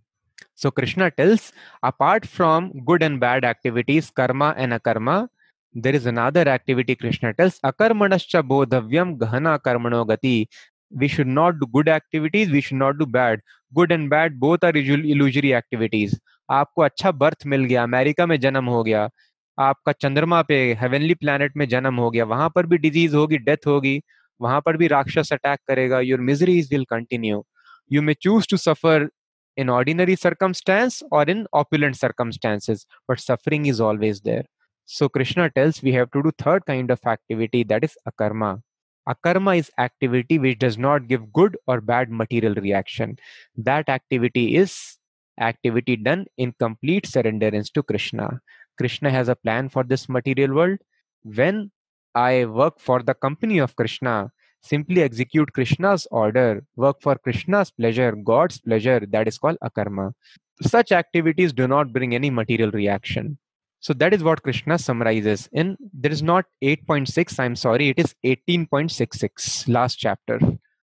So Krishna tells apart from good and bad activities, karma and akarma, there is another activity Krishna tells akarmanascha bodhavyam gahana karmano gati. We should not do good activities, we should not do bad. Good and bad both are illusory activities. आपको अच्छा birth मिल गया America में जन्म हो गया आपका चंद्रमा पे हेवनली प्लैनेट में जन्म हो गया वहाँ पर भी डिज़ीज़ होगी डेथ होगी वहाँ पर भी राक्षस अटैक करेगा your miseries will continue you may choose to suffer in ordinary circumstance or in opulent circumstances but suffering is always there so krishna tells we have to do third kind of activity that is akarma akarma is activity which does not give good or bad material reaction that activity is activity done in complete surrenderance to krishna krishna has a plan for this material world when i work for the company of krishna simply execute Krishna's order, work for Krishna's pleasure, God's pleasure, that is called akarma. Such activities do not bring any material reaction. So that is what Krishna summarizes in there is not 8.6, I'm sorry, it is 18.66, last chapter.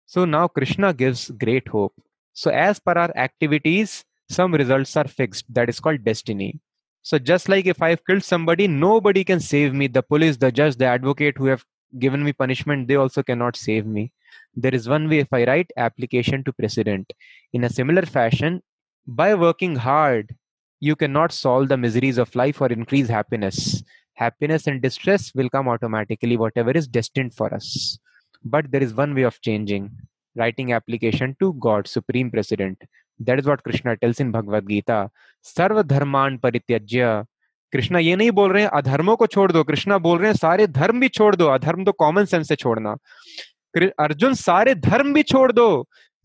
So now Krishna gives great hope. So as per our activities, some results are fixed. That is called destiny. So just like if I've killed somebody, nobody can save me. The police, the judge, the advocate who have given me punishment, they also cannot save me. There is one way if I write application to president. In a similar fashion, by working hard, you cannot solve the miseries of life or increase happiness. Happiness and distress will come automatically, whatever is destined for us. But there is one way of changing writing application to God, Supreme President. That is what Krishna tells in Bhagavad Gita. Sarva dharman parityajya Krishna ये नहीं बोल रहे हैं अधर्मों को छोड़ दो कृष्णा बोल रहे हैं सारे धर्म भी छोड़ दो अधर्म तो कॉमन सेंस से छोड़ना अर्जुन सारे धर्म भी छोड़ दो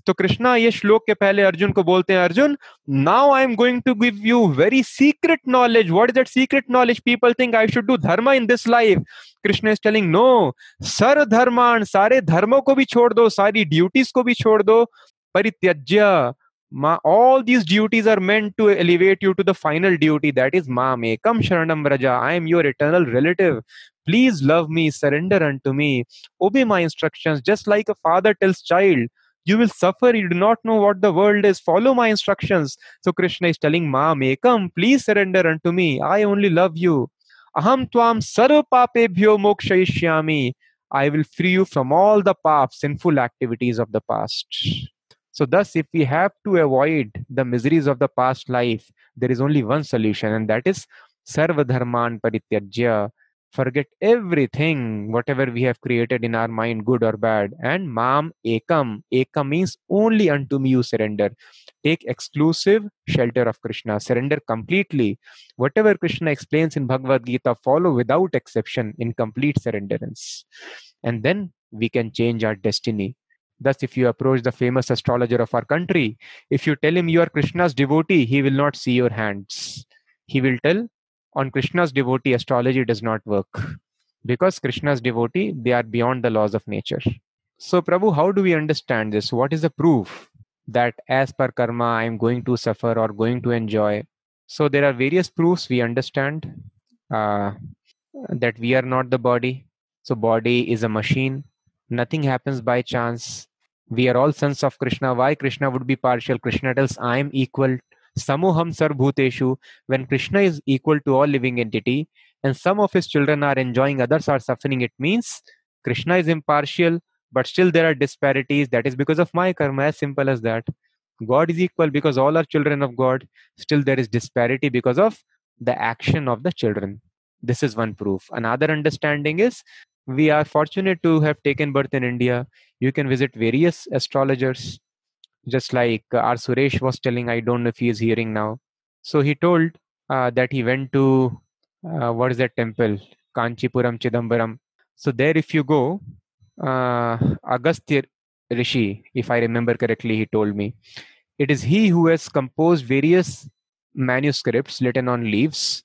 तो कृष्णा, ये श्लोक के पहले अर्जुन को बोलते हैं, Arjun now I am going to give you very secret knowledge what is that secret knowledge people think I should do dharma in this life Krishna is telling no sir धर्मान सारे धर्मों को भी छोड़ दो सारी ड्यूटीज़ को भी छोड़ दो परित्यज्य मा all these duties are meant to elevate you to the final duty that is मा मे कम शरणम रजा I am your eternal relative please love me surrender unto me obey my instruction just like a father tells child You will suffer, you do not know what the world is. Follow my instructions. So Krishna is telling Mame, come, please surrender unto me. I only love you. Aham tvam sarva papebhyo mokshayishyami. I will free you from all the paths, sinful activities of the past. So, thus, if we have to avoid the miseries of the past life, there is only one solution, and that is Sarva Dharman Parityajya. Forget everything, whatever we have created in our mind, good or bad. And Mam Ekam. Ekam means only unto me you surrender. Take exclusive shelter of Krishna. Surrender completely. Whatever Krishna explains in Bhagavad Gita, follow without exception in complete surrenderance. And then we can change our destiny Thus, if you approach the famous astrologer of our country, if you tell him you are Krishna's devotee, he will not see your hands. He will tell, on Krishna's devotee, astrology does not work. Because Krishna's devotee, they are beyond the laws of nature. So, Prabhu, how do we understand this? What is the proof that as per karma, I am going to suffer or going to enjoy? So, there are various proofs we understand uh, that we are not the body. So, body is a machine Nothing happens by chance. We are all sons of Krishna. Why Krishna would be partial? Krishna tells, I am equal. Samoham Sarvbhuteshu. When Krishna is equal to all living entity, and some of his children are enjoying, others are suffering, it means Krishna is impartial, but still there are disparities. That is because of my karma, as simple as that. God is equal because all are children of God. Still there is disparity because of the action of the children. This is one proof. Another understanding is we are fortunate to have taken birth in India. You can visit various astrologers, just like uh, R. Suresh was telling. I don't know if he is hearing now. So he told uh, that he went to uh, what is that temple? Kanchipuram Chidambaram. So there, if you go, uh, Agastya Rishi, if I remember correctly, he told me, it is he who has composed various manuscripts written on leaves,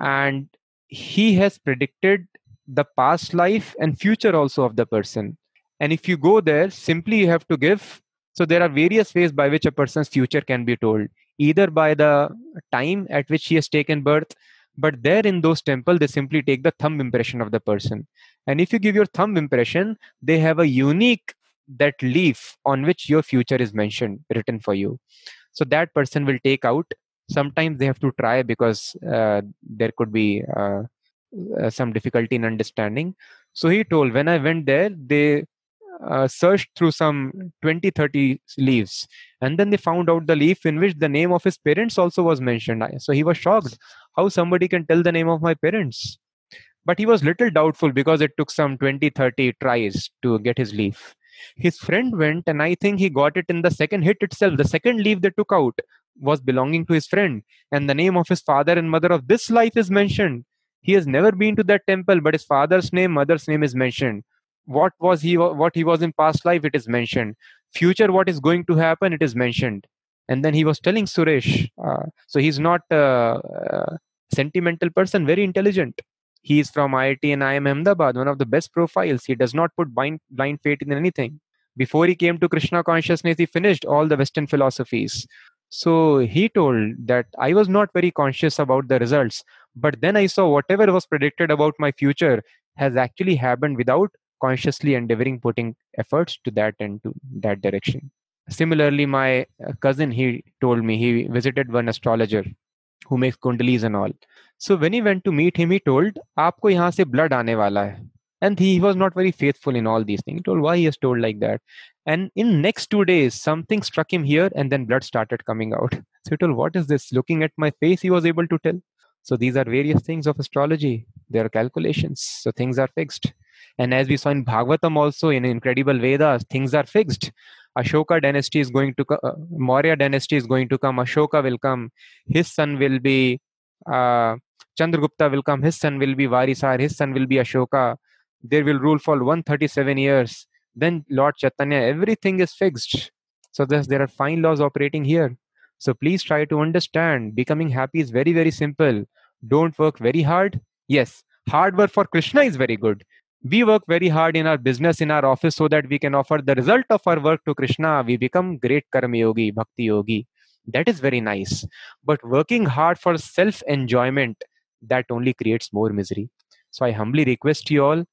and he has predicted the past life and future also of the person. And if you go there, simply you have to give. So there are various ways by which a person's future can be told, either by the time at which he has taken birth, but there in those temples they simply take the thumb impression of the person. And if you give your thumb impression they have a unique that leaf on which your future is mentioned written for you. So that person will take out. Sometimes they have to try because uh, there could be uh, uh, some difficulty in understanding. So he told when i went there they uh, searched through some 20 30 leaves. And then they found out the leaf in which the name of his parents also was mentioned. So he was shocked how somebody can tell the name of my parents. But he was little doubtful because it took some 20 30 tries to get his leaf. His friend went and i think he got it in the second hit itself. The second leaf they took out was belonging to his friend. And the name of his father and mother of this life is mentioned. He has never been to that temple but his father's name mother's name is mentioned what was he what he was in past life it is mentioned. Future what is going to happen it is mentioned. And then he was telling suresh uh, so he's not a, a sentimental person very intelligent. He is from iit and iim ahmedabad one of the best profiles. He does not put blind, blind faith in anything. Before he came to krishna consciousness he finished all the western philosophies. So he told that i was not very conscious about the results but then i saw whatever was predicted about my future has actually happened without consciously endeavoring putting efforts to that and to that direction. Similarly my uh, cousin he told me he visited one astrologer who makes kundalis and all. So when he went to meet him he told aapko yahan se blood aane wala hai. And he was not very faithful in all these things. He told why? He has told like that. And in next two days something struck him here and then blood started coming out. So he told what is this? Looking at my face he was able to tell. So these are various things of astrology. There are calculations. So things are fixed and as we saw in Bhagavatam also in incredible Vedas, things are fixed. Ashoka dynasty is going to come, uh, Maurya dynasty is going to come, Ashoka will come, his son will be uh, Chandragupta will come, his son will be Varisar, his son will be Ashoka. There will rule for 137 years. Then Lord Chaitanya, everything is fixed. So thus there are fine laws operating here. So please try to understand. Becoming happy is very, very simple. Don't work very hard. Yes, hard work for Krishna is very good we work very hard in our business in our office so that we can offer the result of our work to krishna. We become great karma yogi bhakti yogi. That is very nice. But working hard for self enjoyment that only creates more misery. So i humbly request you all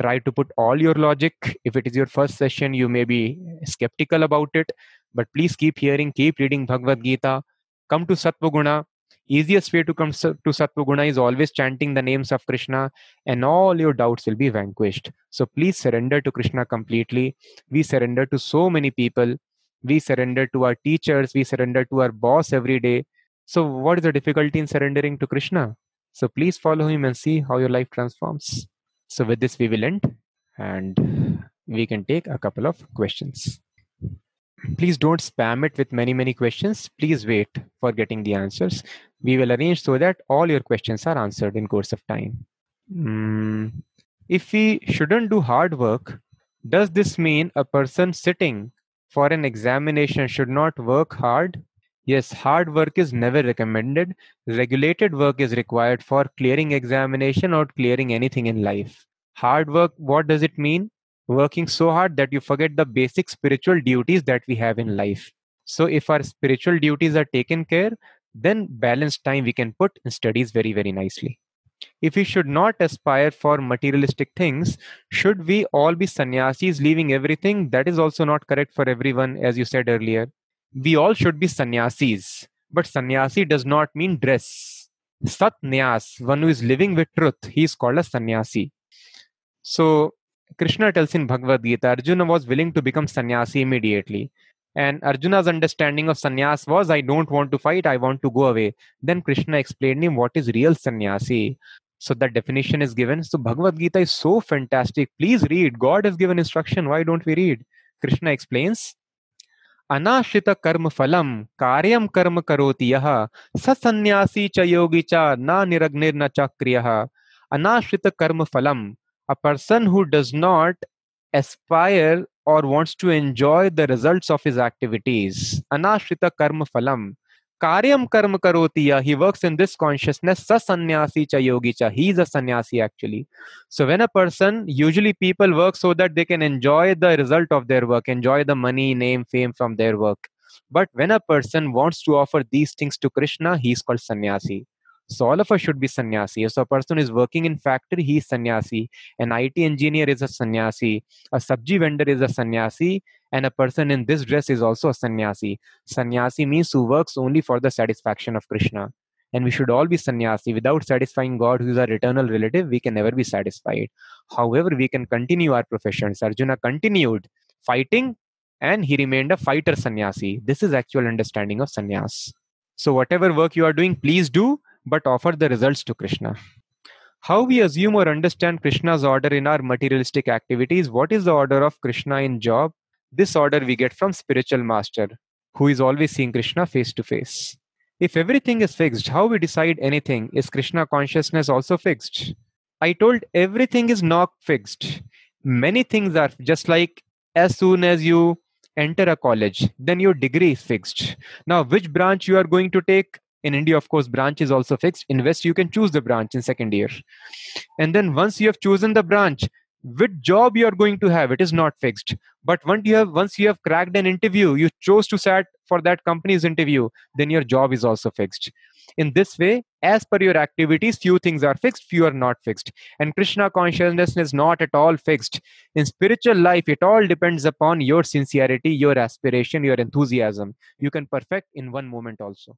try to put all your logic. If it is your first session you may be skeptical about it. But please keep hearing keep reading bhagavad gita. Come to satvaguna easiest way to come to Sattva is always chanting the names of Krishna, and all your doubts will be vanquished. So please surrender to Krishna completely. We surrender to so many people. We surrender to our teachers. We surrender to our boss every day. So, what is the difficulty in surrendering to Krishna? So, please follow him and see how your life transforms. So, with this, we will end and we can take a couple of questions please don't spam it with many many questions. Please wait for getting the answers. We will arrange so that all your questions are answered in course of time. Mm, if we shouldn't do hard work does this mean a person sitting for an examination should not work hard? Yes hard work is never recommended. Regulated work is required for clearing examination or clearing anything in life. Hard work what does it mean working so hard that you forget the basic spiritual duties that we have in life. So, if our spiritual duties are taken care, then balanced time we can put in studies very, very nicely. If we should not aspire for materialistic things, should we all be sannyasis leaving everything? That is also not correct for everyone, as you said earlier. We all should be sannyasis, but sannyasi does not mean dress. Sat Nyas, one who is living with truth, he is called a sannyasi. So, Krishna tells in Bhagavad Gita, Arjuna was willing to become sannyasi immediately. And Arjuna's understanding of sannyas was, I don't want to fight, I want to go away. Then Krishna explained him what is real sannyasi. So that definition is given. So Bhagavad Gita is so fantastic. Please read. God has given instruction. Why don't we read? Krishna explains. अनाश्रित कर्म फलम कार्यम कर्म करोति यह सन्यासी च योगी च न निरग्निर्न च क्रिय अनाश्रित कर्म फलम a person who does not aspire or wants to enjoy the results of his activities. Anashrita karma phalam. Karyam karma karotiya. He works in this consciousness. Sa sannyasi cha yogi cha. He is a sannyasi actually. So when a person, usually people work so that they can enjoy the result of their work, enjoy the money, name, fame from their work. But when a person wants to offer these things to Krishna, he is called sannyasi. So all of us should be sannyasi. So a person is working in factory, he is sannyasi. An IT engineer is a sannyasi. A sabji vendor is a sannyasi. And a person in this dress is also a sannyasi. Sannyasi means who works only for the satisfaction of Krishna. And we should all be sannyasi. Without satisfying God, who is our eternal relative, we can never be satisfied. However, we can continue our professions. Arjuna continued fighting and he remained a fighter sannyasi. This is actual understanding of sannyas. So whatever work you are doing, please do, but offer the results to Krishna. How we assume or understand Krishna's order in our materialistic activities, what is the order of Krishna in job? This order we get from spiritual master, who is always seeing Krishna face to face. If everything is fixed, how we decide anything? Is Krishna consciousness also fixed? I told everything is not fixed. Many things are just like as soon as you enter a college, then your degree is fixed. Now, which branch you are going to take? In India, of course, branch is also fixed. In West, you can choose the branch in second year. And then once you have chosen the branch, which job you are going to have, it is not fixed. But once you have once you have cracked an interview, you chose to sat for that company's interview, then your job is also fixed. In this way, as per your activities, few things are fixed, few are not fixed. And Krishna consciousness is not at all fixed. In spiritual life, it all depends upon your sincerity, your aspiration, your enthusiasm. You can perfect in one moment also.